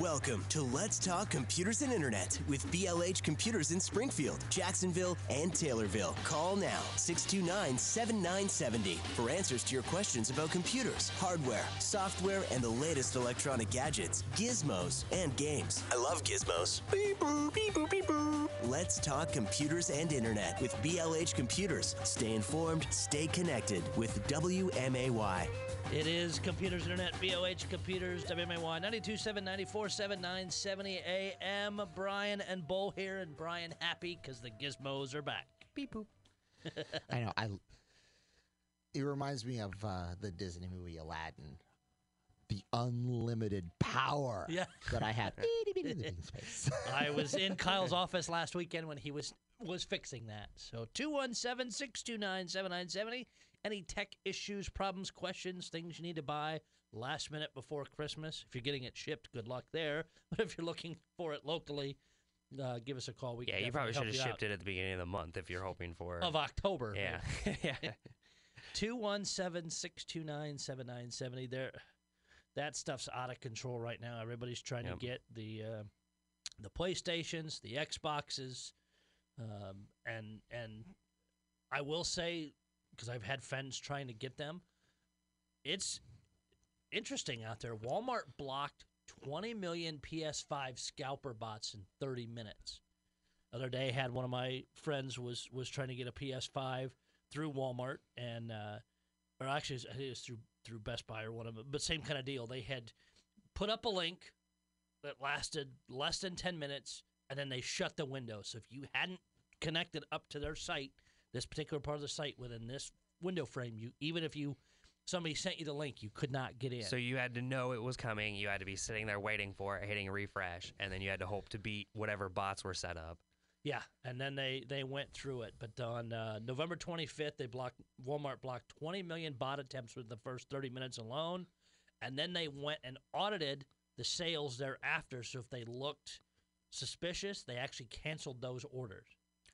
Welcome to Let's Talk Computers and Internet with BLH Computers in Springfield, Jacksonville, and Taylorville. Call now 629 7970 for answers to your questions about computers, hardware, software, and the latest electronic gadgets, gizmos, and games. I love gizmos. Beep boop, beep boop, beep boop. Let's Talk Computers and Internet with BLH Computers. Stay informed, stay connected with WMAY. It is Computers Internet, BLH Computers, WMAY 927 947 970 AM. Brian and Bull here, and Brian happy because the gizmos are back. Beep boop. I know. I. It reminds me of uh, the Disney movie Aladdin. The unlimited power Yeah. that I have. Itty bitty little space. I was in Kyle's office last weekend when he was was fixing that. So 217 629 7970. Any tech issues, problems, questions, things you need to buy last minute before Christmas? If you're getting it shipped, good luck there. But if you're looking for it locally, uh, give us a call. We Yeah, you probably should have shipped it at the beginning of the month if you're hoping for. of October. yeah, yeah. 217 629 7970. There, that stuff's out of control right now. Everybody's trying Yep. to get the uh, the PlayStations, the Xboxes, um, and and I will say because I've had friends trying to get them, it's interesting out there. Walmart blocked 20 million PS5 scalper bots in 30 minutes. Other day, had one of my friends was was trying to get a PS5 through Walmart and uh, or actually I think it was through through Best Buy or one of them, but same kind of deal. They had put up a link that lasted less than 10 minutes and then they shut the window. So if you hadn't connected up to their site, this particular part of the site within this window frame, you even if you somebody sent you the link, you could not get in. So you had to know it was coming. You had to be sitting there waiting for it, hitting refresh, and then you had to hope to beat whatever bots were set up. Yeah, and then they they went through it. But on uh, November 25th, they blocked Walmart blocked 20 million bot attempts within the first 30 minutes alone, and then they went and audited the sales thereafter. So if they looked suspicious, they actually canceled those orders.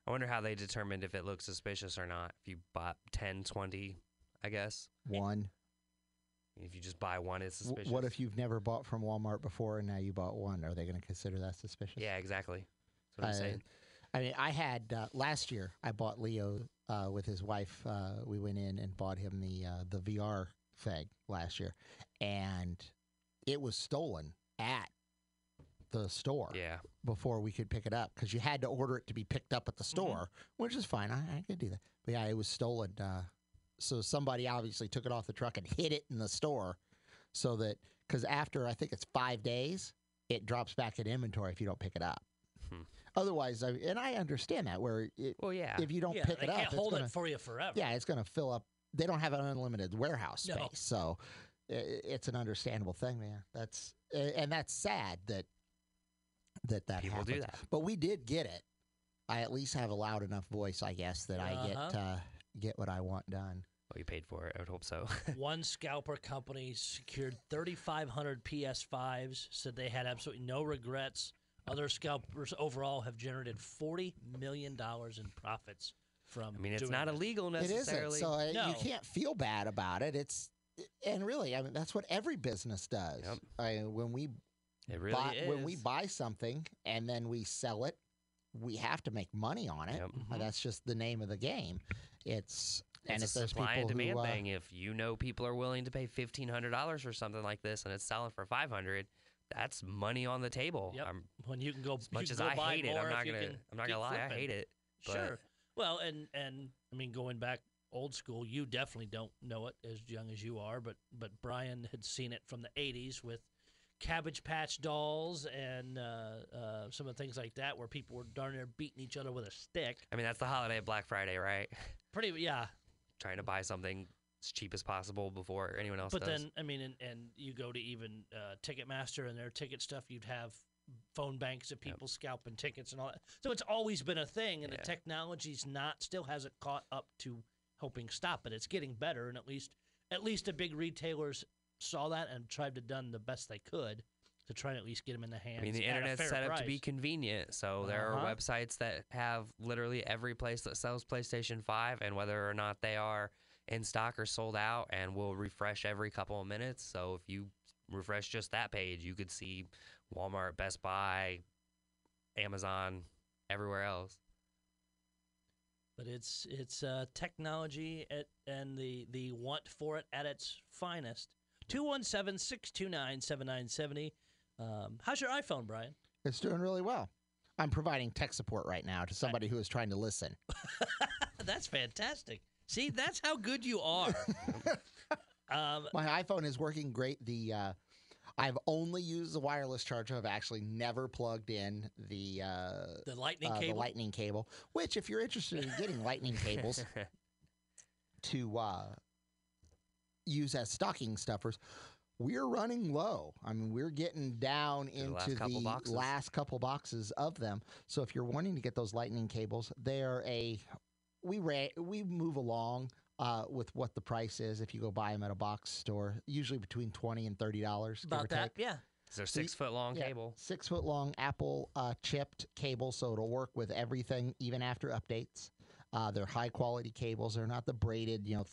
I wonder how they determined if it looked suspicious or not. If you bought 10, 20, I guess. one. If you just buy one, it's suspicious. What if you've never bought from Walmart before and now you bought one? Are they going to consider that suspicious? Yeah, exactly. That's what I'm Uh, saying. I mean, I had uh, last year. I bought Leo uh, with his wife. Uh, we went in and bought him the uh, the VR thing last year, and it was stolen at the store Yeah. before we could pick it up because you had to order it to be picked up at the store, which is fine. I, I could do that. But yeah, it was stolen. Uh, so somebody obviously took it off the truck and hid it in the store, so that because after I think it's five days, it drops back in inventory if you don't pick it up. Hmm. Otherwise, I, and I understand that where it, Well, yeah. if you don't yeah, pick it up, can't it's hold gonna, it for you forever. yeah, it's going to fill up. They don't have an unlimited warehouse No. space, so it's an understandable thing, man. That's and that's sad that that that People happens. do that. But we did get it. I at least have a loud enough voice, I guess, that I get Uh-huh. uh, get what I want done. Well, you paid for it. I would hope so. One scalper company secured 3,500 PS5s, said they had absolutely no regrets. Other scalpers overall have generated $40 million in profits from I mean, it's not this. illegal It isn't, necessarily. so uh, No. you can't feel bad about it. It's and really, I mean, that's what every business does. Yep. I, when we it really buy, is. when we buy something and then we sell it, we have to make money on it. Yep. Uh, That's just the name of the game. It's and it's if a there's supply and demand who, uh, thing. If you know people are willing to pay fifteen hundred dollars for something like this and it's selling for five hundred, that's money on the table. Yep. I'm, When you can go, as much as I hate it, I'm not gonna. I'm not gonna lie. I hate it. but- Sure. Well, and and I mean, going back old school, you definitely don't know it as young as you are, but but Brian had seen it from the '80s with Cabbage Patch Dolls and uh, uh, some of the things like that, where people were darn near beating each other with a stick. I mean, that's the holiday of Black Friday, right? Pretty, yeah. Trying to buy something as cheap as possible before anyone else But does. then, I mean, and, and you go to even uh, Ticketmaster and their ticket stuff, you'd have phone banks of Yep. people scalping tickets and all that. So it's always been a thing, and Yeah. the technology's not still hasn't caught up to helping stop it. It's getting better, and at least at least the big retailers saw that and tried to done the best they could to try and at least get them in the hands. I mean, the internet's set up to be convenient, so there are Uh-huh. websites that have literally every place that sells PlayStation 5, and whether or not they are in stock or sold out, and will refresh every couple of minutes. So if you refresh just that page, you could see Walmart, Best Buy, Amazon, everywhere else. But it's it's uh, technology at, and the the want for it at its finest. 217-629-7970. Um, how's your iPhone, Brian? It's doing really well. I'm providing tech support right now to somebody who is trying to listen. That's fantastic. See, that's how good you are. um, My iPhone is working great. The uh, I've only used the wireless charger. I've actually never plugged in the uh, the lightning uh, the cable. lightning cable. Which, if you're interested in getting lightning cables to uh, use as stocking stuffers, we're running low. I mean, we're getting down the last into couple the boxes. last couple boxes of them. So if you're wanting to get those lightning cables, they're a we ra- we move along uh, with what the price is if you go buy them at a box store. Usually between twenty and thirty dollars. About that, yeah. Is there So you- six foot long Yeah, cable? Six foot long Apple uh, chipped cable, so it'll work with everything, even after updates. Uh, they're high quality cables. They're not the braided, you know, th-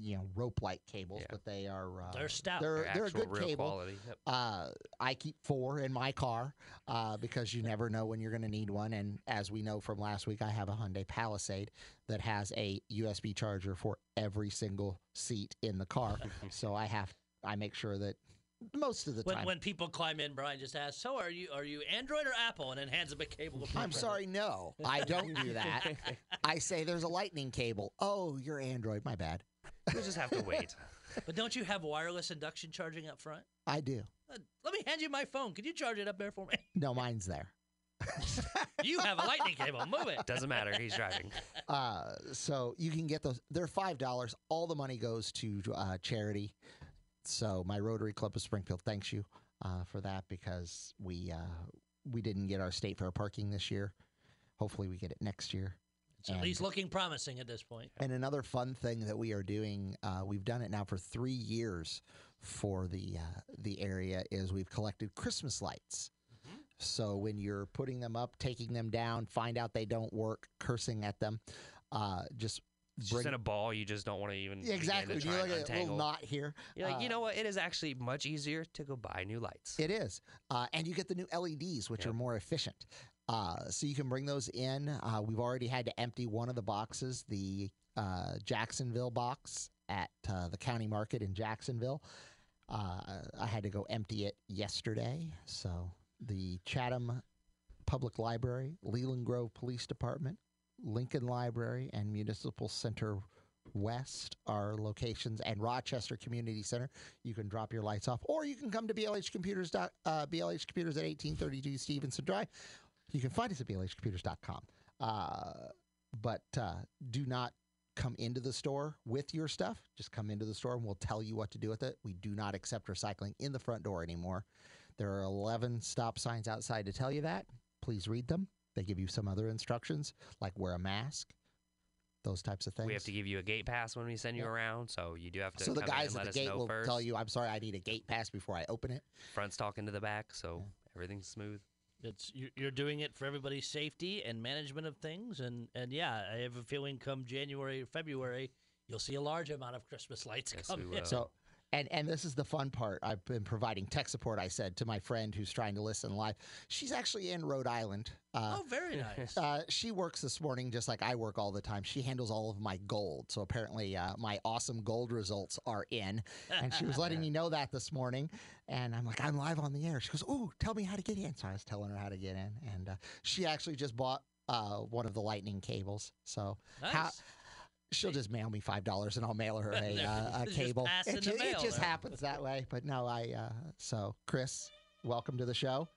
you know, rope like cables, Yeah. but they are. Uh, They're stout. They're, They're they're a good real cable. quality. Yep. Uh, I keep four in my car uh, because you never know when you're going to need one. And as we know from last week, I have a Hyundai Palisade that has a USB charger for every single seat in the car. so I have I make sure that most of the When, time. when people climb in, Brian just asks, "So are you are you Android or Apple?" and then hands them a cable. I'm sorry, no, I don't do that. I say there's a lightning cable. Oh, you're Android. My bad. We just have to wait. But don't you have wireless induction charging up front? I do. Uh, let me hand you my phone. Could you charge it up there for me? No, mine's there. you have a lightning cable. Move it. Doesn't matter. He's driving. Uh, so you can get those. They're five dollars. All the money goes to uh, charity. So my Rotary Club of Springfield thanks you uh, for that because we uh, we didn't get our state fair parking this year. Hopefully we get it next year. It's at And- least looking promising at this point. And another fun thing that we are doing, uh, we've done it now for three years for the uh, the area, is we've collected Christmas lights. So when you're putting them up, taking them down, find out they don't work, cursing at them, uh, just It's bring just in a ball. You just don't want to even. Yeah, begin exactly. To You try look and at a little untangle. knot here. You're like, you Uh, know what? It is actually much easier to go buy new lights. It is. Uh, and you get the new LEDs, which Yep. are more efficient. Uh, so you can bring those in. Uh, we've already had to empty one of the boxes, the uh, Jacksonville box at uh, the county market in Jacksonville. Uh, I had to go empty it yesterday. So the Chatham Public Library, Leland Grove Police Department, Lincoln Library, and Municipal Center West are locations, and Rochester Community Center. You can drop your lights off, or you can come to BLH Computers. Uh, BLH Computers at 1832 Stevenson Drive. You can find us at blhcomputers.com. Uh, but uh, do not come into the store with your stuff. Just come into the store and we'll tell you what to do with it. We do not accept recycling in the front door anymore. There are 11 stop signs outside to tell you that. Please read them. They give you some other instructions, like wear a mask, those types of things. We have to give you a gate pass when we send you Yeah. around, so you do have to. so the guys and at the gate will first. tell you, "I'm sorry, I need a gate pass before I open it." Front's talking to the back, so everything's smooth. It's you're, you're doing it for everybody's safety and management of things, and and yeah, I have a feeling come January or February, you'll see a large amount of Christmas lights Yes, come in. So, and and this is the fun part. I've been providing tech support. I said to my friend who's trying to listen live. She's actually in Rhode Island. Uh, oh, very nice. uh, she works this morning just like I work all the time. She handles all of my gold. So apparently, uh, my awesome gold results are in. And she was letting me know that this morning. And I'm like, I'm live on the air. She goes, Ooh, tell me how to get in. So I was telling her how to get in. And uh, she actually just bought uh, one of the lightning cables. So how, Nice. She'll just mail me five dollars and I'll mail her a, uh, a cable. in It, ju- it just happens that way. But no, I. Uh, so Chris, welcome to the show.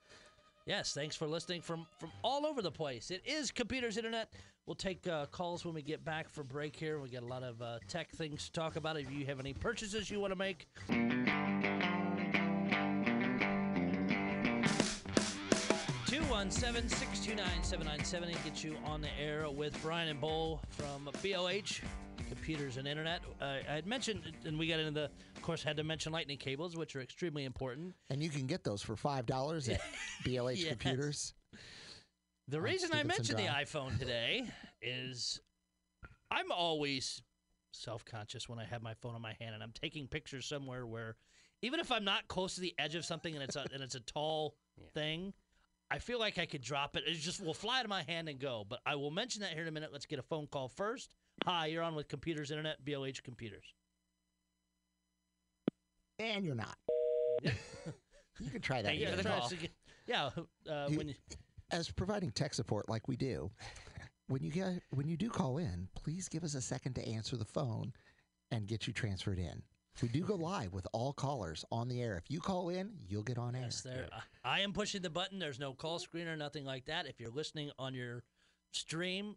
Yes, thanks for listening from from all over the place. It is Computers Internet. We'll take uh, calls when we get back for break here. We got a lot of uh, tech things to talk about. If you have any purchases you want to make, two one seven six two nine seven nine seventy get you on the air with Brian and Bull from BLH Computers and Internet. Uh, I had mentioned, and we got into the, of course, had to mention lightning cables, which are extremely important. And you can get those for five dollars at BLH Yes. Computers. The reason I mentioned the iPhone today is I'm always self conscious when I have my phone in my hand and I'm taking pictures somewhere where even if I'm not close to the edge of something and it's a and it's a tall Yeah. thing, I feel like I could drop it. It just will fly to my hand and go. But I will mention that here in a minute. Let's get a phone call first. Hi, you're on with Computers Internet, BLH Computers. And you're not. you can try that. Thank you for the try call. us again. Yeah, uh, You- when you, As providing tech support like we do, when you get when you do call in, please give us a second to answer the phone and get you transferred in. We do go live with all callers on the air. If you call in, you'll get on air. yes, there. I I am pushing the button. There's no call screen or nothing like that. If you're listening on your stream,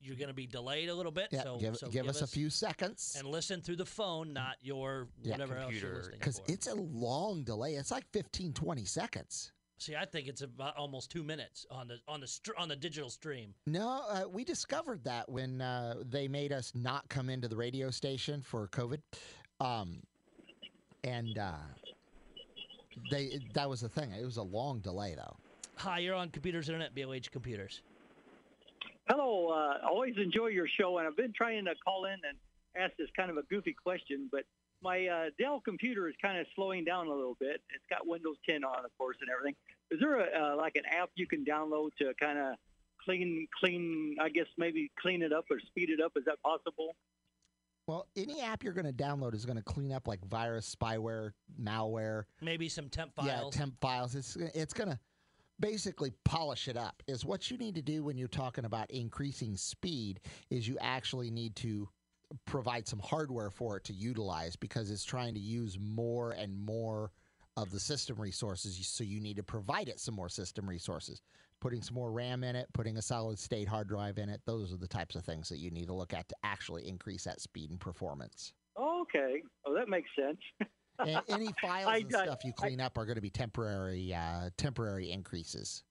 you're going to be delayed a little bit. Yeah, so give, so give us a few seconds. and listen through the phone, not your Yeah, whatever else you're computer. listening Because it's a long delay. It's like 15, 20 seconds. See, I think it's about almost two minutes on the on the str- on the digital stream. No, uh, we discovered that when uh, they made us not come into the radio station for COVID, um, and uh, they that was the thing. It was a long delay though. Hi, you're on Computers Internet, BLH Computers. Hello. Uh, always enjoy your show, and I've been trying to call in and ask this kind of a goofy question, but my uh, Dell computer is kind of slowing down a little bit. It's got Windows 10 on, of course, and everything. Is there a, uh, like an app you can download to kind of clean, clean? I guess maybe clean it up or speed it up. Is that possible? Well, any app you're going to download is going to clean up like virus, spyware, malware, Maybe some temp files. yeah, temp files. It's it's going to basically polish it up. Is what you need to do when you're talking about increasing speed. Is you actually need to provide some hardware for it to utilize because it's trying to use more and more of the system resources. So you need to provide it some more system resources. Putting some more RAM in it, putting a solid state hard drive in it. Those are the types of things that you need to look at to actually increase that speed and performance. Okay. Oh, that makes sense. and any files I- and I- stuff you clean up are going to be temporary uh, temporary increases.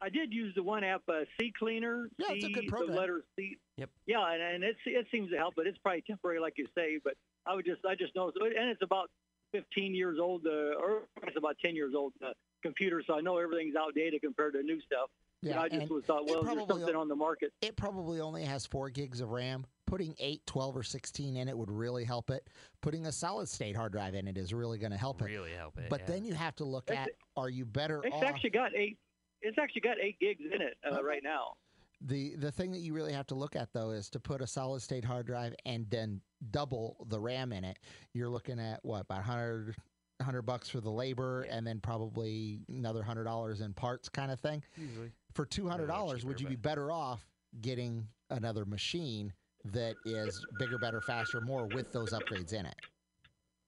I did use the one app, uh, CCleaner. Yeah, it's a C, good program. The letter C. Yep. Yeah, and, and it's, it seems to help, but it's probably temporary, like you say. But I would just, I just noticed, and it's about 15 years old, uh, or it's about 10 years old uh, computer, so I know everything's outdated compared to new stuff. You know, Yeah, I just and was thought, well, there's probably- something on the market. it probably only has four gigs of RAM. Putting 8, 12, or 16 in it would really help it. Putting a solid state hard drive in it is really going to help it. Really help it. But yeah. then you have to look It's- at are you better It's off? actually got eight. It's actually got eight gigs in it uh, Okay. right now. The the thing that you really have to look at though is to put a solid state hard drive and then double the RAM in it. You're looking at what about 100 100 bucks for the labor and then probably another $100 in parts kind of thing. usually For $200, would you be better off getting another machine that is bigger, better, faster, more with those upgrades in it?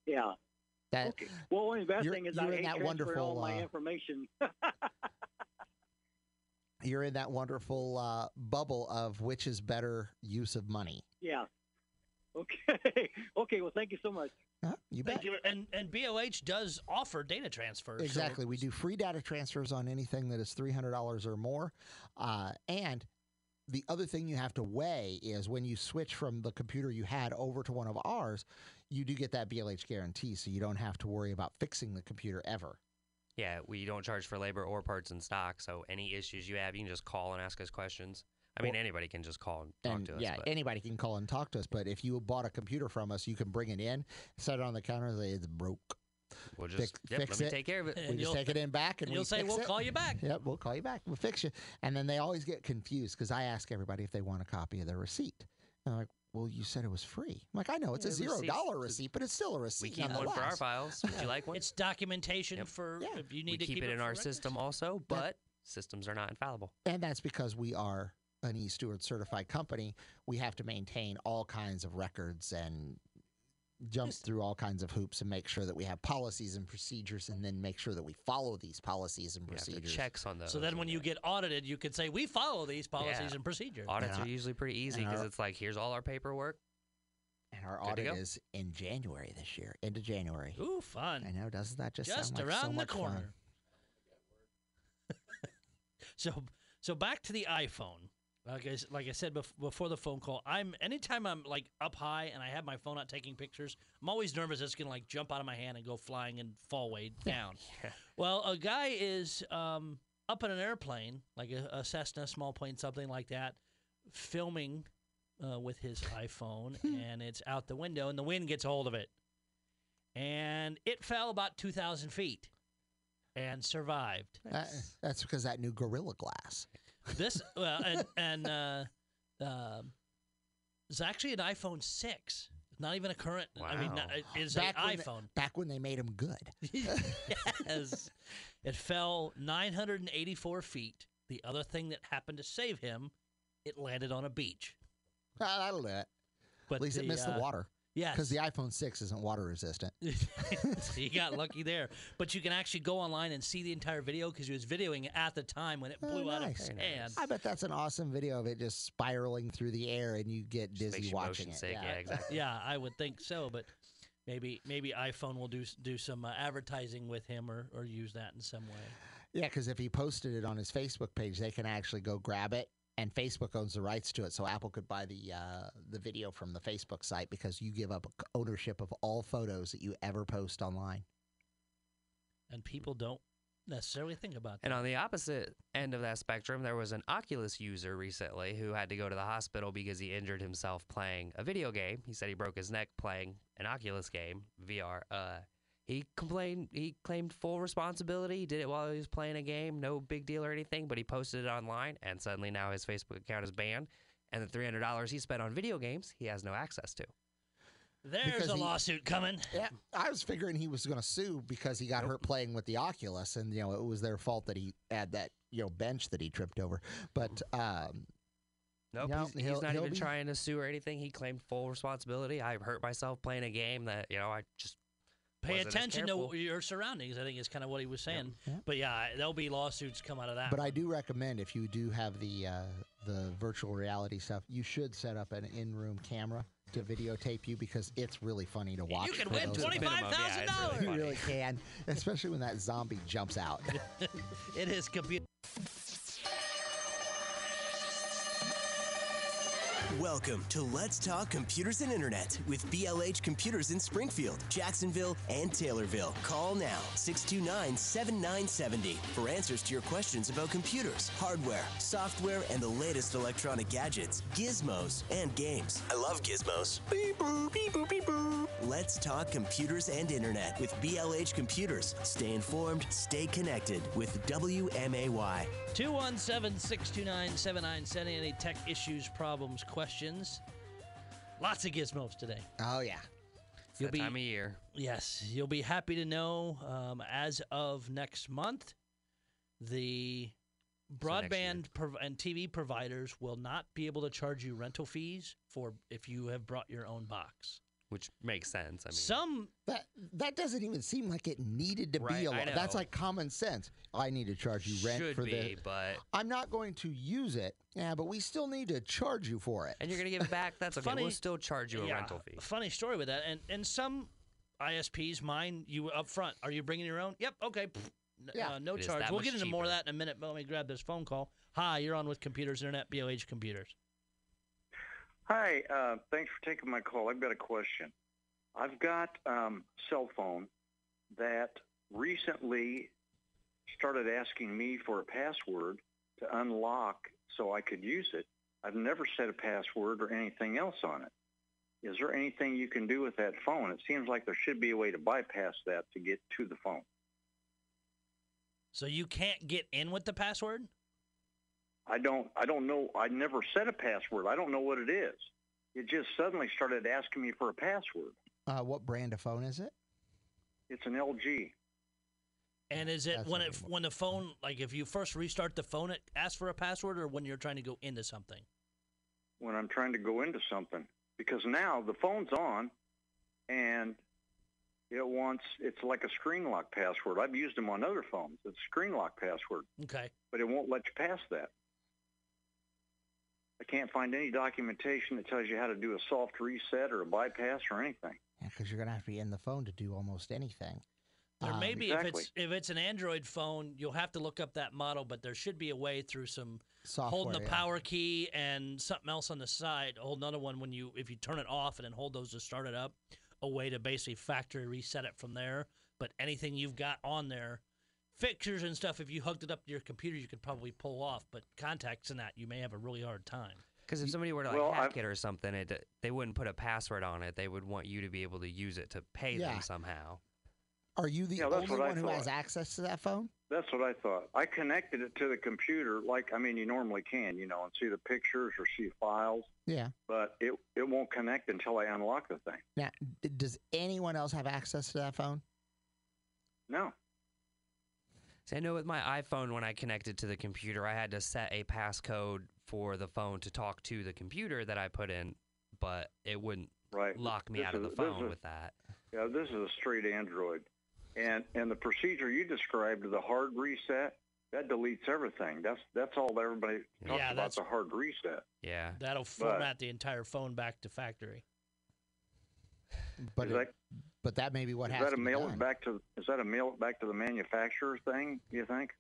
Yeah. That Okay. Well, bad thing is I in that transferring all wonderful, my uh, information. you're in that wonderful uh, bubble of which is better use of money. yeah. Okay. okay. Well, thank you so much. Huh? You bet. Thank you. And and BLH does offer data transfers. so- Exactly. We do free data transfers on anything that is $300 or more. Uh, and the other thing you have to weigh is when you switch from the computer you had over to one of ours, you do get that BLH guarantee. So you don't have to worry about fixing the computer ever. Yeah, we don't charge for labor or parts in stock, so any issues you have, you can just call and ask us questions. I mean, Well- anybody can just call and talk and to us. yeah, but anybody can call and talk to us. But if you bought a computer from us, you can bring it in, set it on the counter, and say it's broke. we'll just fix- yep, fix let me it. take care of it. And we just take it in back, and, And we you'll say fix we'll it. call you back. Yep, we'll call you back. We'll fix you. And then they always get confused because I ask everybody if they want a copy of their receipt. And they're like, well, you said it was free. I'm like, I know it's Yeah, a zero dollar receipt, but it's still a receipt. We keep one for our files. Would you like one? It's documentation Yep. for Yeah. if you need we to keep, keep it in our records. system also, but systems are not infallible. And that's because we are an E Steward certified company. We have to maintain all kinds of records and jump through all kinds of hoops and make sure that we have policies and procedures and then make sure that we follow these policies and We have procedures. checks on those. So then, when you get audited, you can say we follow these policies Yeah. and procedures. audits Yeah. are usually pretty easy And because our- it's like here's all our paperwork. And our Good to audit go. is in January this year, into January. Ooh, fun! I know, doesn't that just, Just sound like around so the much corner. fun? so, so back to the iPhone. Like I, s- like I said bef- before the phone call, I'm anytime I'm like up high and I have my phone out taking pictures, I'm always nervous it's gonna like jump out of my hand and go flying and fall way down. Yeah. Well, a guy is um, up in an airplane, like a, a Cessna, small plane, something like that, filming uh, with his iPhone, and it's out the window, and the wind gets a hold of it. And and it fell about 2,000 feet and survived. Uh, that's because that new Gorilla Glass. This well, and, and uh, um it's actually an iPhone six. Not even a current. I mean, Wow. not- it is an when they- iPhone. Back when they made them good. yes, it fell 984 feet. The other thing that happened to save him, it landed on a beach. Ah, that'll do it. But At least it missed uh, the water. Yes, Because the iPhone 6 isn't water resistant. so you got lucky there. But you can actually go online and see the entire video because he was videoing it at the time when it Oh, blew out of his hand. I bet that's an awesome video of it just spiraling through the air and you get Just dizzy watching it. sick. Yeah, exactly. Yeah, I would think so, but maybe maybe iPhone will do do some uh, advertising with him or, or use that in some way. Yeah, because if he posted it on his Facebook page, they can actually go grab it, and Facebook owns the rights to it. So Apple could buy the uh, the video from the Facebook site because you give up ownership of all photos that you ever post online. And people don't necessarily think about that. And on the opposite end of that spectrum, there was an Oculus user recently who had to go to the hospital because he injured himself playing a video game. He said he broke his neck playing an Oculus game, VR. Uh, he complained. He claimed full responsibility. He did it while he was playing a game. No big deal or anything. But he posted it online, and suddenly now his Facebook account is banned. And the three hundred dollars he spent on video games, he has no access to. There's because a he- lawsuit coming. Yeah, I was figuring he was going to sue because he got hurt playing with the Oculus, and you know it was their fault that he had that you know bench that he tripped over. But um, Nope, No, he's, he's not he'll even be- trying to sue or anything. He claimed full responsibility. I hurt myself playing a game that you know I just Pay attention to your surroundings. I think is kind of what he was saying. Yeah. But yeah, there'll be lawsuits come out of that. but I do recommend if you do have the uh, the virtual reality stuff, you should set up an in room camera to videotape you because it's really funny to watch. you can win those To the twenty that- five minimum, yeah, thousand really dollars. You really can, especially when that zombie jumps out. It is computer. Welcome to Let's Talk Computers and Internet with BLH Computers in Springfield, Jacksonville, and Taylorville. Call now 629 7970 for answers to your questions about computers, hardware, software, and the latest electronic gadgets, gizmos, and games. I love gizmos. Beep boop, beep boop, beep boop. Let's Talk Computers and Internet with BLH Computers. Stay informed, stay connected with WMAY. 217 629 7970. Any tech issues, problems, questions? Lots of gizmos today. oh yeah, it's You'll that be- time of year. Yes, you'll be happy to know um, as of next month, the So broadband prov- and TV providers will not be able to charge you rental fees for if you have brought your own box. Which makes sense. I mean, Some that that doesn't even seem like it needed to Right, be a law. That's like common sense. I need to charge you rent should for be, this. but I'm not going to use it. Yeah, but we still need to charge you for it. and you're gonna give it back. That's okay. Funny- we'll still charge you a yeah, rental fee. Funny story with that, and and some ISPs, mine, you up front. Are you bringing your own? Yep. Okay. pff, Yeah. uh, no It is charge. We'll get into more of that in a minute. But let me grab this phone call. Hi, you're on with Computers Internet, BLH Computers. Hi, uh, thanks for taking my call. I've got a question. I've got um, cell phone that recently started asking me for a password to unlock so I could use it. I've never set a password or anything else on it. Is there anything you can do with that phone? It seems like there should be a way to bypass that to get to the phone. So you can't get in with the password. I don't I don't know I never set a password. I don't know what it is. It just suddenly started asking me for a password. Uh, what brand of phone is it? It's an LG. And is it That's when it when the phone like if you first restart the phone, it asks for a password, or when you're trying to go into something? when I'm trying to go into something because now the phone's on and it wants it's like a screen lock password. I've used them on other phones. It's a screen lock password, Okay. but it won't let you pass that. I can't find any documentation that tells you how to do a soft reset or a bypass or anything. Yeah, because you're gonna have to be in the phone to do almost anything. Or Um, maybe if exactly. it's if it's an Android phone, you'll have to look up that model, but there should be a way through some software, holding the yeah. power key and something else on the side, hold another one when you if you turn it off and then hold those to start it up, a way to basically factory reset it from there. But anything you've got on there, fixtures and stuff, if you hooked it up to your computer, you could probably pull off. But contacts and that, you may have a really hard time. Because if somebody were to like Well, hack I've- it or something, it they wouldn't put a password on it. They would want you to be able to use it to pay Yeah. them somehow. Are you the Yeah, only what one who has access to that phone? That's what I thought. I connected it to the computer like I mean you normally can, you know, and see the pictures or see files, Yeah. but it it won't connect until I unlock the thing. Now, d- does anyone else have access to that phone? No. See, I know with my iPhone, when I connected to the computer, I had to set a passcode for the phone to talk to the computer that I put in, but it wouldn't Right. lock me This out of the phone is- with that. Yeah, this is a straight Android. And and the procedure you described, the hard reset, that deletes everything. That's that's all that everybody talks Yeah, about that's- the hard reset. Yeah. That'll format the entire phone back to factory. But is it- that, but that may be what is has that to a mail it back to is that a mail it back to the manufacturer thing, you think?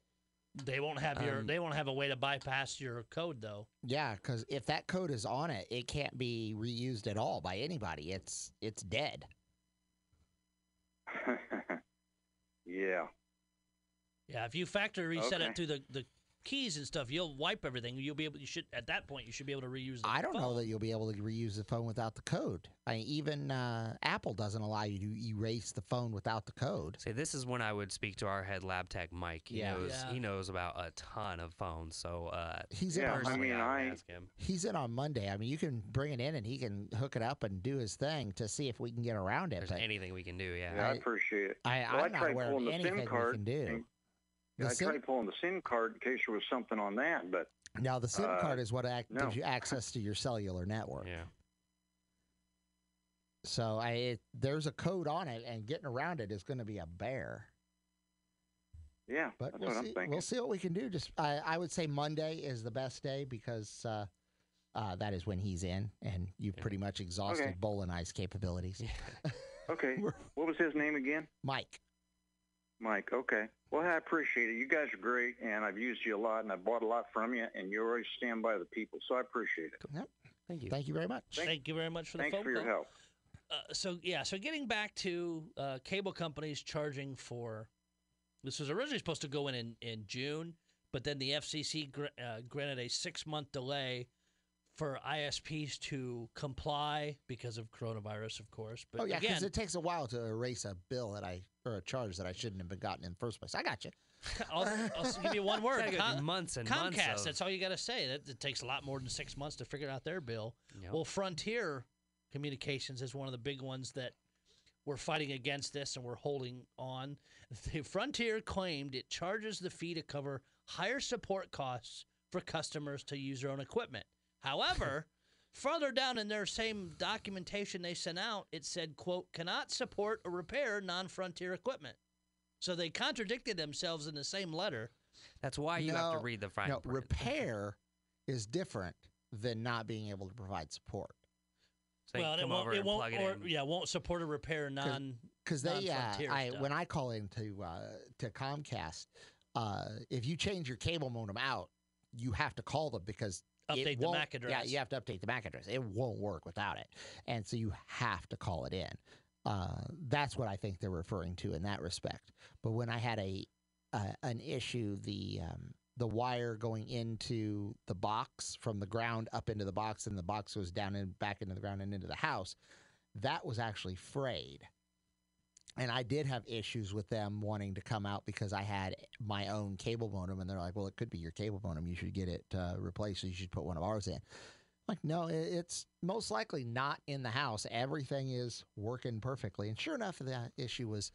They won't have your. Um, They won't have a way to bypass your code though. Yeah, because if that code is on it, it can't be reused at all by anybody. It's it's dead. yeah. Yeah, if you factory reset Okay. it through the, the keys and stuff, you'll wipe everything. You'll be able. You should at that point. You should be able to reuse. The I don't know that you'll be able to reuse the phone without the code. I mean, even uh, Apple doesn't allow you to erase the phone without the code. See, this is when I would speak to our head lab tech, Mike. He Yeah. knows Yeah. he knows about a ton of phones. So uh, He's in Yeah, on I Monday. mean, I, ask him. He's in on Monday. I mean, you can bring it in and he can hook it up and do his thing to see if we can get around it. there's But anything we can do, yeah. Yeah, I I- appreciate it. I, Well, I I'm not tried aware of pulling SIM anything we can do. And- The I SIM, tried pulling the SIM card in case there was something on that, but now, the SIM uh, card is what ac- no. gives you access to your cellular network. Yeah. So I, it, there's a code on it, and getting around it is going to be a bear. yeah, But that's we'll what I'm see. thinking. We'll see what we can do. Just I, I would say Monday is the best day because uh, uh, that is when he's in, and you've Yeah. pretty much exhausted Okay. Bull and I's capabilities. Okay. What was his name again? Mike, Mike. Okay. Well, I appreciate it. You guys are great, and I've used you a lot, and I bought a lot from you, and you always stand by the people, so I appreciate it. Thank you. thank you very much. Thank you very much for the Thanks phone for your call. help. Uh, so yeah, so getting back to uh, cable companies charging for this was originally supposed to go in in, in June, but then the FCC gr- uh, granted a six month delay for ISPs to comply because of coronavirus, of course. But oh yeah, because it takes a while to erase a bill that I or a charge that I shouldn't have been gotten in the first place. I got you. I'll, I'll give you one word: gotta Con- months and months Comcast. of- That's all you got to say. That it takes a lot more than six months to figure out their bill. Yep. Well, Frontier Communications is one of the big ones that we're fighting against this and we're holding on. The Frontier claimed it charges the fee to cover higher support costs for customers to use their own equipment. However, further down in their same documentation they sent out, it said, quote, cannot support or repair non-Frontier equipment. So they contradicted themselves in the same letter. That's why you have to read the fine No, print. repair is different than not being able to provide support. So well, it won't, it won't, plug it yeah, won't support or repair non. because they uh, I stuff. when I call into uh, to Comcast, uh, if you change your cable modem out, you have to call them because it Update the MAC address. Yeah, you have to update the MAC address. It won't work without it, and so you have to call it in. Uh, that's what I think they're referring to in that respect. But when I had a uh, an issue, the um, the wire going into the box from the ground up into the box, and the box goes down and back into the ground and into the house, that was actually frayed and I did have issues with them wanting to come out because I had my own cable modem, and they're like, "Well, it could be your cable modem. You should get it uh, replaced. So you should put one of ours in." I'm like, no, it's most likely not in the house. Everything is working perfectly, and sure enough, the issue was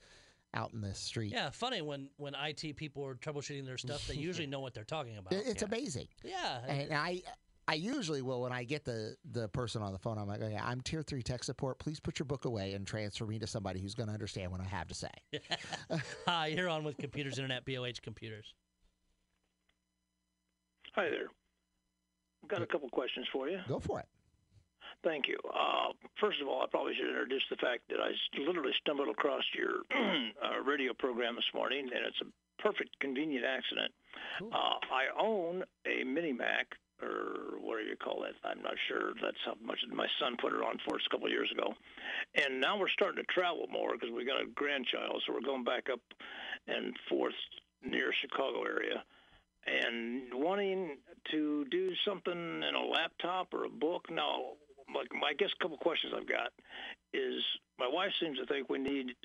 out in the street. Yeah, funny when when IT people are troubleshooting their stuff, they usually know what they're talking about. It's Yeah. amazing, yeah, and I. I usually will when I get the the person on the phone. I'm like, okay, I'm tier three tech support. Please put your book away and transfer me to somebody who's going to understand what I have to say. Hi, you're on with Computers Internet, BLH Computers. Hi there. I've got a couple questions for you. Go for it. Thank you. Uh, first of all, I probably should introduce the fact that I literally stumbled across your uh, radio program this morning, and it's a perfect, convenient accident. Cool. Uh, I own a Mini Mac, or what do you call it? I'm not sure. That's how much my son put it on for us a couple of years ago. And now we're starting to travel more because we got a grandchild, so we're going back up and forth near Chicago area and wanting to do something in a laptop or a book. Now, my I guess a couple questions I've got is my wife seems to think we need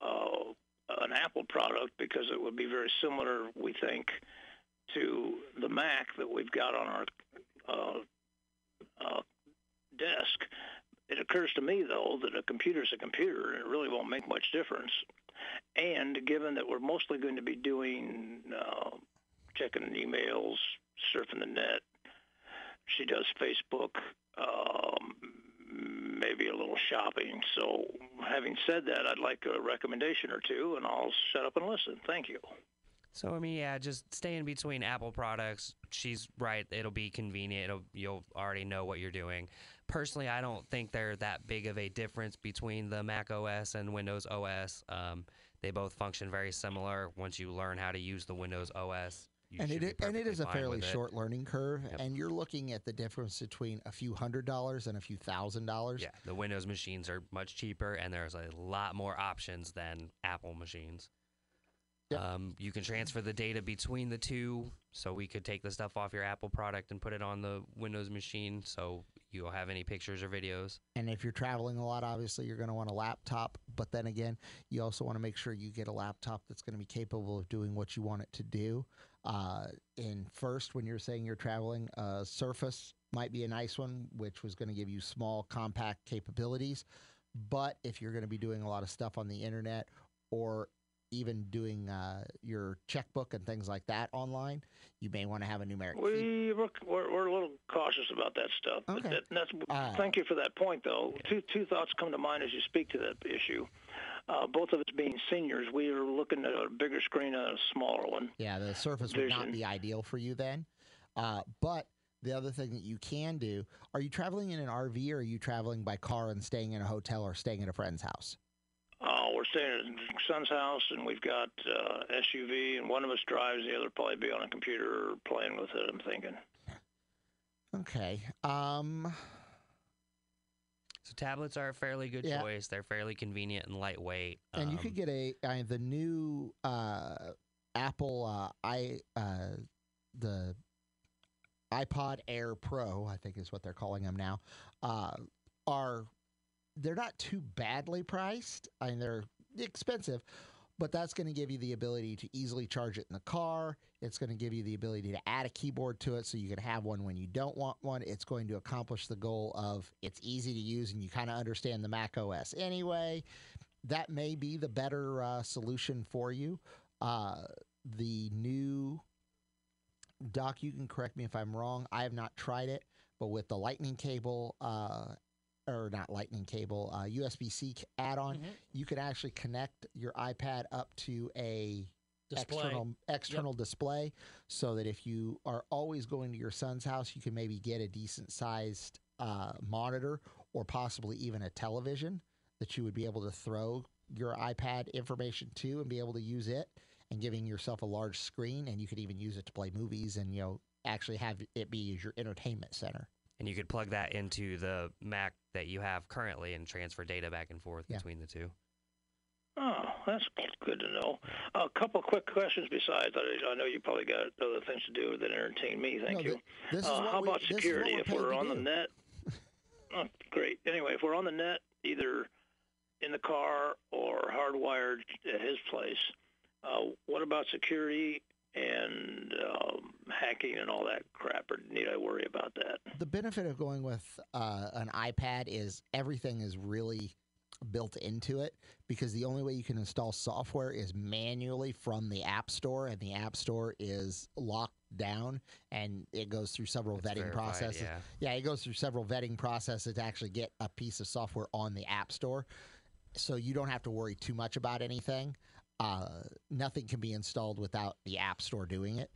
uh, an Apple product because it would be very similar, we think, to the Mac that we've got on our uh, uh, desk. It occurs to me, though, that a computer's a computer, and it really won't make much difference. And given that we're mostly going to be doing uh, checking emails, surfing the net, she does Facebook, um, maybe a little shopping. So, having said that, I'd like a recommendation or two, and I'll shut up and listen. Thank you. So I mean, yeah, just stay in between Apple products. She's right; it'll be convenient. It'll, you'll already know what you're doing. Personally, I don't think they're that big of a difference between the Mac OS and Windows OS. Um, they both function very similar. Once you learn how to use the Windows OS, you and it and it is a fairly short learning curve, Yep. and you're looking at the difference between a few hundred dollars and a few thousand dollars. Yeah, the Windows machines are much cheaper, and there's a lot more options than Apple machines. Yep. Um, you can transfer the data between the two, so we could take the stuff off your Apple product and put it on the Windows machine, so you'll have any pictures or videos. And if you're traveling a lot, obviously you're going to want a laptop. But then again, you also want to make sure you get a laptop that's going to be capable of doing what you want it to do. Uh, and first, when you're saying you're traveling, uh, Surface might be a nice one, which was going to give you small, compact capabilities. But if you're going to be doing a lot of stuff on the internet or even doing uh, your checkbook and things like that online, you may want to have a numeric We we're, we're, we're a little cautious about that stuff. Okay. that, that's Uh, thank you for that point, though. Two two thoughts come to mind as you speak to that issue. Uh, both of us being seniors, we are looking at a bigger screen and a smaller one. Yeah, the Surface would not be ideal for you then. Uh, but the other thing that you can do are you traveling in an RV or are you traveling by car and staying in a hotel or staying at a friend's house? Uh, we're staying at son's house, and we've got uh, SUV, and one of us drives, the other probably be on a computer playing with it. I'm thinking. Okay. Um, So tablets are a fairly good Yeah. choice. They're fairly convenient and lightweight. and you Um, could get a uh, the new uh, Apple uh, i uh, the iPod Air Pro, I think is what they're calling them now. Uh, are they're not too badly priced. I mean, they're expensive, but that's going to give you the ability to easily charge it in the car. It's going to give you the ability to add a keyboard to it so you can have one when you don't want one. It's going to accomplish the goal of it's easy to use and you kind of understand the Mac OS anyway. That may be the better uh, solution for you. Uh, the new dock, you can correct me if I'm wrong. I have not tried it, but with the lightning cable, uh, or not lightning cable, uh, USB C add-on, Mhm. you can actually connect your iPad up to a Display. external external display, so that if you are always going to your son's house, you can maybe get a decent sized uh, monitor or possibly even a television that you would be able to throw your iPad information to and be able to use it and giving yourself a large screen and you could even use it to play movies and you know actually have it be as your entertainment center. And you could plug that into the Mac that you have currently and transfer data back and forth Yeah. between the two. Oh, that's good to know. A couple quick questions besides. I, I know you probably got other things to do that entertain me. Thank No, you. th- This Uh, how we- about this is what security? we're if we're to on the net, oh, great. Anyway, if we're on the net, either in the car or hardwired at his place, uh, what about security and um, hacking and all that crap? Or need I worry about that? the benefit of going with uh, an iPad is everything is really built into it because the only way you can install software is manually from the App Store, and the App Store is locked down and it goes through several It's vetting verified, processes. yeah. Yeah, it goes through several vetting processes to actually get a piece of software on the App Store. So you don't have to worry too much about anything. Uh, nothing can be installed without the App Store doing it.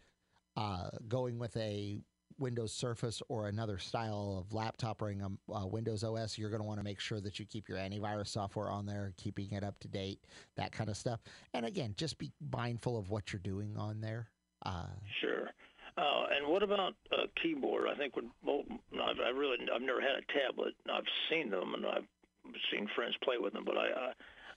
Uh, going with a Windows Surface or another style of laptop running a uh, Windows OS, you're going to want to make sure that you keep your antivirus software on there, keeping it up to date, that kind of stuff. And again, just be mindful of what you're doing on there. Uh, Sure. Uh, and what about a keyboard? I think we're both. I've, I really, I've never had a tablet. I've seen them and I've seen friends play with them, but I, I,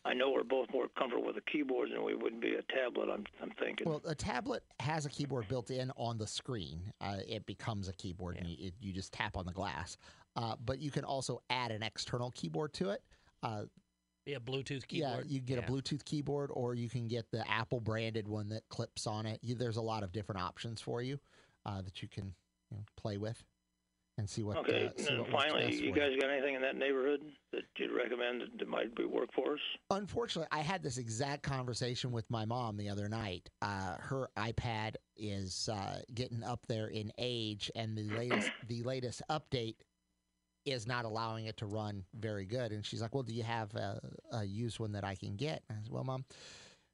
I know we're both more comfortable with a keyboard than we would be a tablet. I'm, I'm thinking. Well, a tablet has a keyboard built in on the screen. Uh, it becomes a keyboard, and you, it, you just tap on the glass. Uh, but you can also add an external keyboard to it. Uh, Yeah, Bluetooth keyboard. Yeah, you can get Yeah. a Bluetooth keyboard, or you can get the Apple branded one that clips on it. You, there's a lot of different options for you uh, that you can you know, play with and see what. Okay, uh, see and what finally, you guys got anything in that neighborhood that you'd recommend that- that might be work for us? Unfortunately, I had this exact conversation with my mom the other night. Uh, her iPad is uh, getting up there in age, and the latest the latest update is not allowing it to run very good. And she's like, "Well, do you have a, a used one that I can get?" And I said, "Well, mom."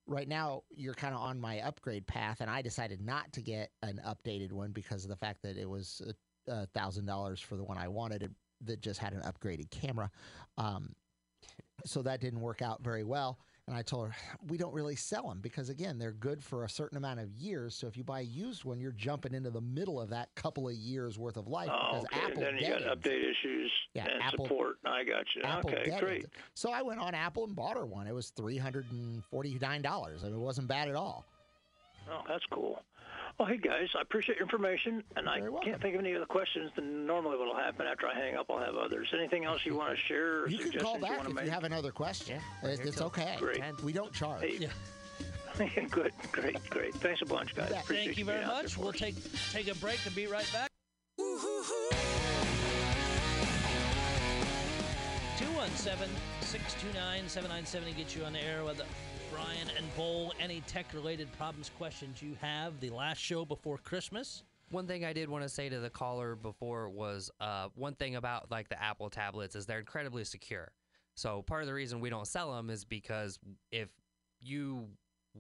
Right now, you're kind of on my upgrade path, and I decided not to get an updated one because of the fact that it was a thousand dollars for the one I wanted that just had an upgraded camera. Um, so that didn't work out very well. And I told her, we don't really sell them because, again, they're good for a certain amount of years. So if you buy a used one, you're jumping into the middle of that couple of years worth of life Oh, because okay. Apple and then you got update issues Yeah, and Apple- support. I got you. Apple okay, deadens great. So I went on Apple and bought her one. It was three hundred and forty nine dollars. I mean, it wasn't bad at all. Oh, that's cool. Well, hey guys, I appreciate your information, and I Very welcome. can't think of any other questions than normally what'll happen after I hang up. I'll have others. Anything else you want to share or You can suggestions call you back want to if make? you have another question. Yeah, we're It- here it's okay. Great. We don't charge. Hey, Yeah. good, great, great. Thanks a bunch, guys. Appreciate Thank you very being out there much. We'll take take a break and be right back. 217-629-7970 gets you on the air with Brian and Bull. Any tech-related problems, questions you have? The last show before Christmas. One thing I did want to say to the caller before was uh, one thing about like the Apple tablets is they're incredibly secure. So part of the reason we don't sell them is because if you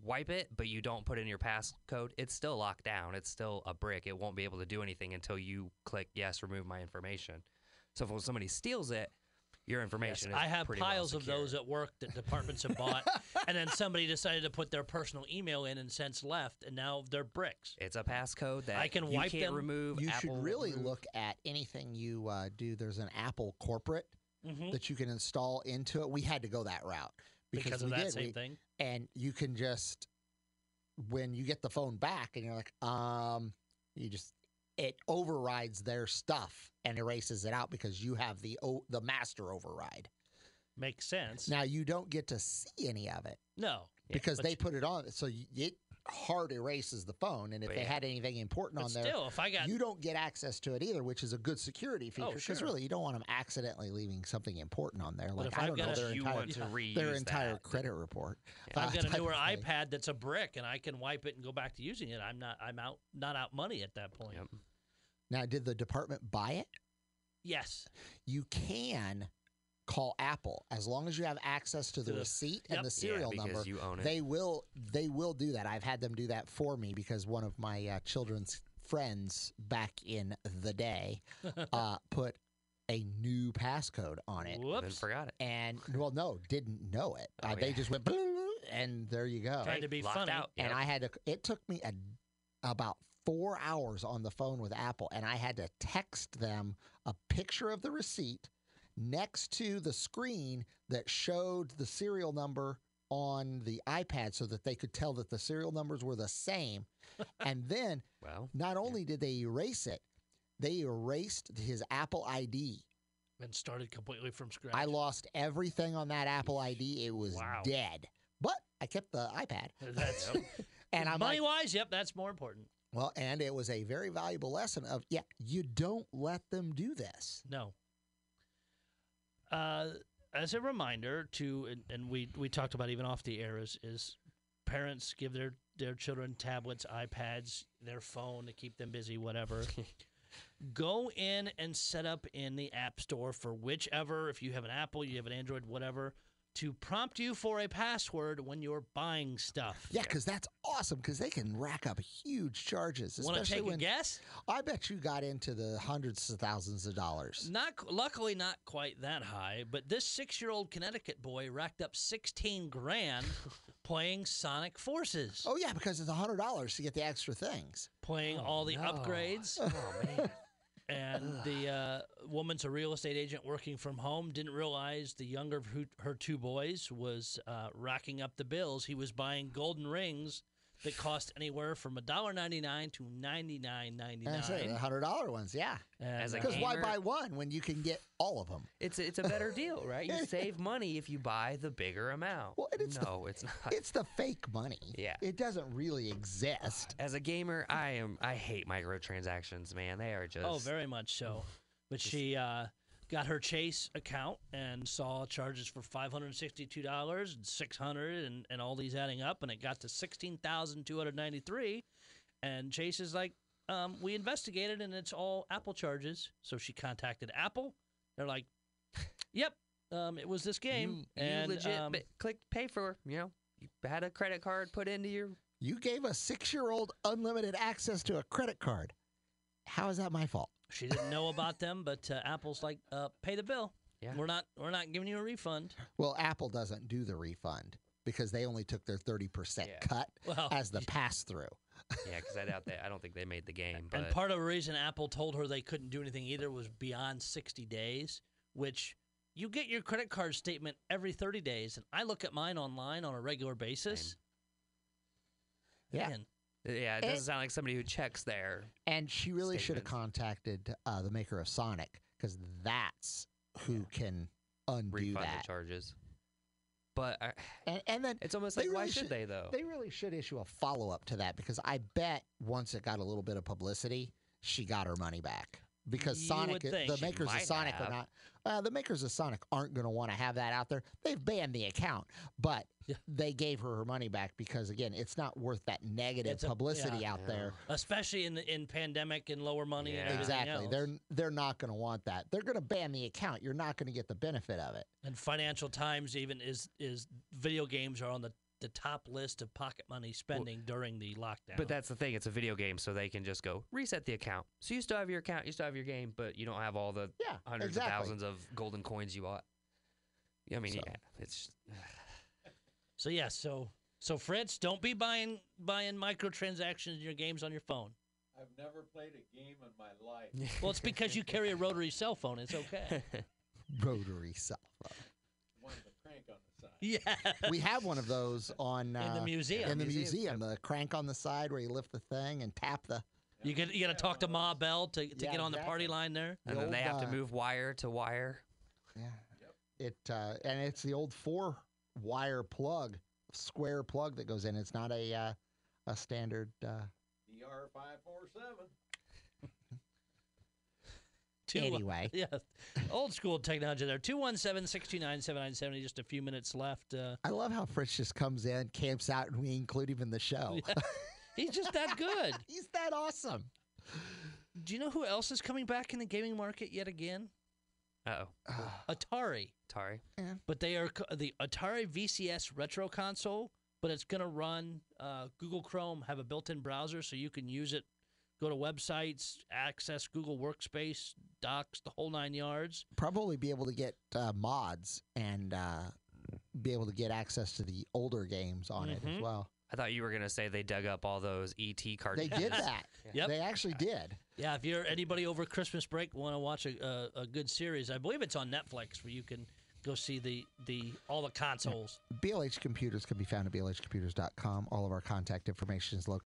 wipe it but you don't put in your passcode, it's still locked down. It's still a brick. It won't be able to do anything until you click yes, remove my information. So if somebody steals it, your information is I have pretty well piles of those at work that departments have bought, and then somebody decided to put their personal email in and since left, and now they're bricks. It's a passcode that I can you wipe can't them. remove. You Apple should really remove. look at anything you uh, do. There's an Apple corporate Mhm. that you can install into it. We had to go that route because, because of we that did. same We- thing. and you can just when you get the phone back and you're like um you just it overrides their stuff and erases it out because you have the o- the master override Makes sense. now you don't get to see any of it no, because but they you- put it on so you, it hard erases the phone and if But they yeah. had anything important but on there still, if I got you don't get access to it either which is a good security feature Oh, because sure. really you don't want them accidentally leaving something important on there But like i don't know their you entire want to reuse their entire that. credit report If I've uh, got a type newer iPad that's a brick and I can wipe it and go back to using it, I'm not I'm out not out money at that point. Yep. Now did the department buy it Yes. you can call Apple as long as you have access to the To the- receipt yep. and the Yeah, serial because number. you own it. They will they will do that. I've had them do that for me because one of my uh, children's friends back in the day uh, put a new passcode on it. Then Whoops. forgot it. And well, no, didn't know it. Oh, uh, They yeah. just went, and there you go. Tried to be Locked funny. out. And Yep. I had to. It took me a, about four hours on the phone with Apple, and I had to text them a picture of the receipt next to the screen that showed the serial number on the iPad, so that they could tell that the serial numbers were the same. and then, well, not only did they erase it, they erased his Apple ID. and started completely from scratch. I lost everything on that Apple ID. It was Wow. dead. But I kept the iPad. That's And I'm money like, wise. Yep, that's more important. Well, and it was a very valuable lesson of yeah, you don't let them do this. No. Uh, as a reminder to, and, and we we talked about even off the air is is parents give their their children tablets, iPads, their phone to keep them busy, whatever. Go in and set up in the App Store for whichever, if you have an Apple, you have an Android, whatever, to prompt you for a password when you're buying stuff. Yeah, because that's awesome because they can rack up huge charges. Want to take when a guess? I bet you got into the hundreds of thousands of dollars. Not luckily not quite that high, but this six-year-old Connecticut boy racked up sixteen grand playing Sonic Forces, Oh yeah, because it's a hundred dollars to get the extra things. playing Oh, all the no. upgrades. oh man, And the uh, woman's a real estate agent working from home. Didn't realize the younger of her two boys was uh, racking up the bills. He was buying golden rings that cost anywhere from $1.99 to $99.99. I say the hundred dollar ones, yeah. As a uh, Because why buy one when you can get all of them? It's a, it's a better deal, right? You save money if you buy the bigger amount. Well, and it's the- no, it's not. It's the fake money. Yeah. It doesn't really exist. As a gamer, I am I hate microtransactions, man. They are just Oh, very much so. But she uh, got her Chase account and saw charges for five hundred sixty-two dollars and six hundred, and and all these adding up, and it got to sixteen thousand two hundred ninety-three. And Chase is like, um, we investigated, and it's all Apple charges. So she contacted Apple. They're like, yep, um, it was this game, You, you and legit um, ba- clicked pay for. You know, you had a credit card put into your. You gave a six year old unlimited access to a credit card. How is that my fault? she didn't know about them, but uh, Apple's like, uh, pay the bill. Yeah. We're not, we're not giving you a refund. Well, Apple doesn't do the refund because they only took their 30% Yeah. cut Well, as the pass through. Yeah, because I doubt that. I don't think they made the game. But And part of the reason Apple told her they couldn't do anything either was beyond 60 days, which you get your credit card statement every 30 days. And I look at mine online on a regular basis. Yeah. Man, yeah, it Eh. doesn't sound like somebody who checks there. And she really should have contacted uh, the maker of Sonic because that's who can undo refund that. the charges. But I, And, and then it's almost like, why should should- they though? they really should issue a follow up to that because I bet once it got a little bit of publicity, she got her money back. Because You Sonic, the makers of Sonic have. are not. Uh, the makers of Sonic aren't going to want to have that out there. They've banned the account, but Yeah. they gave her her money back because again, it's not worth that negative a- publicity yeah. out there. especially in the, in pandemic and lower money and Yeah. everything Exactly. else. They're they're not going to want that. They're going to ban the account. You're not going to get the benefit of it. and Financial Times even is is video games are on the, the top list of pocket money spending during the lockdown. But that's the thing. It's a video game, so they can just go reset the account. So you still have your account, you still have your game, but you don't have all the Yeah, hundreds exactly. of thousands of golden coins you bought. I mean, So- yeah, it's so yeah, so so Fritz, don't be buying buying microtransactions in your games on your phone. I've never played a game in my life. Well, it's because you carry a rotary cell phone. It's okay. Rotary cell phone. One with a crank on the side. Yeah. we have one of those on uh, In the museum. In the Museums, museum, the crank on the side where you lift the thing and tap the. You get you got to talk to Ma Bell to, to Yeah, get on the party line there. and the then they old, have to uh, move wire to wire. Yeah. It uh, and it's the old four wire plug, square plug that goes in. It's not a uh, a standard. Uh, DR five four seven. Two- anyway, Yeah, old school technology there. 217 629 7970. Just a few minutes left. Uh, I love how Fritz just comes in, camps out, and we include him in the show. he's just that good. He's that awesome. Do you know who else is coming back in the gaming market yet again? Uh oh, Atari. Atari. Yeah. But they are co- the Atari VCS retro console, but it's going to run uh, Google Chrome, have a built in browser so you can use it, go to websites, access Google Workspace, docs, the whole nine yards. Probably be able to get uh, mods and uh, be able to get access to the older games on it as Mhm. well. I thought you were gonna say they dug up all those ET cartoons. They did that. Yep. They actually did. Yeah, if you're anybody over Christmas break want to watch a, a, a good series, I believe it's on Netflix where you can go see the, the all the consoles. BLH computers can be found at blhcomputers.com. All of our contact information is located.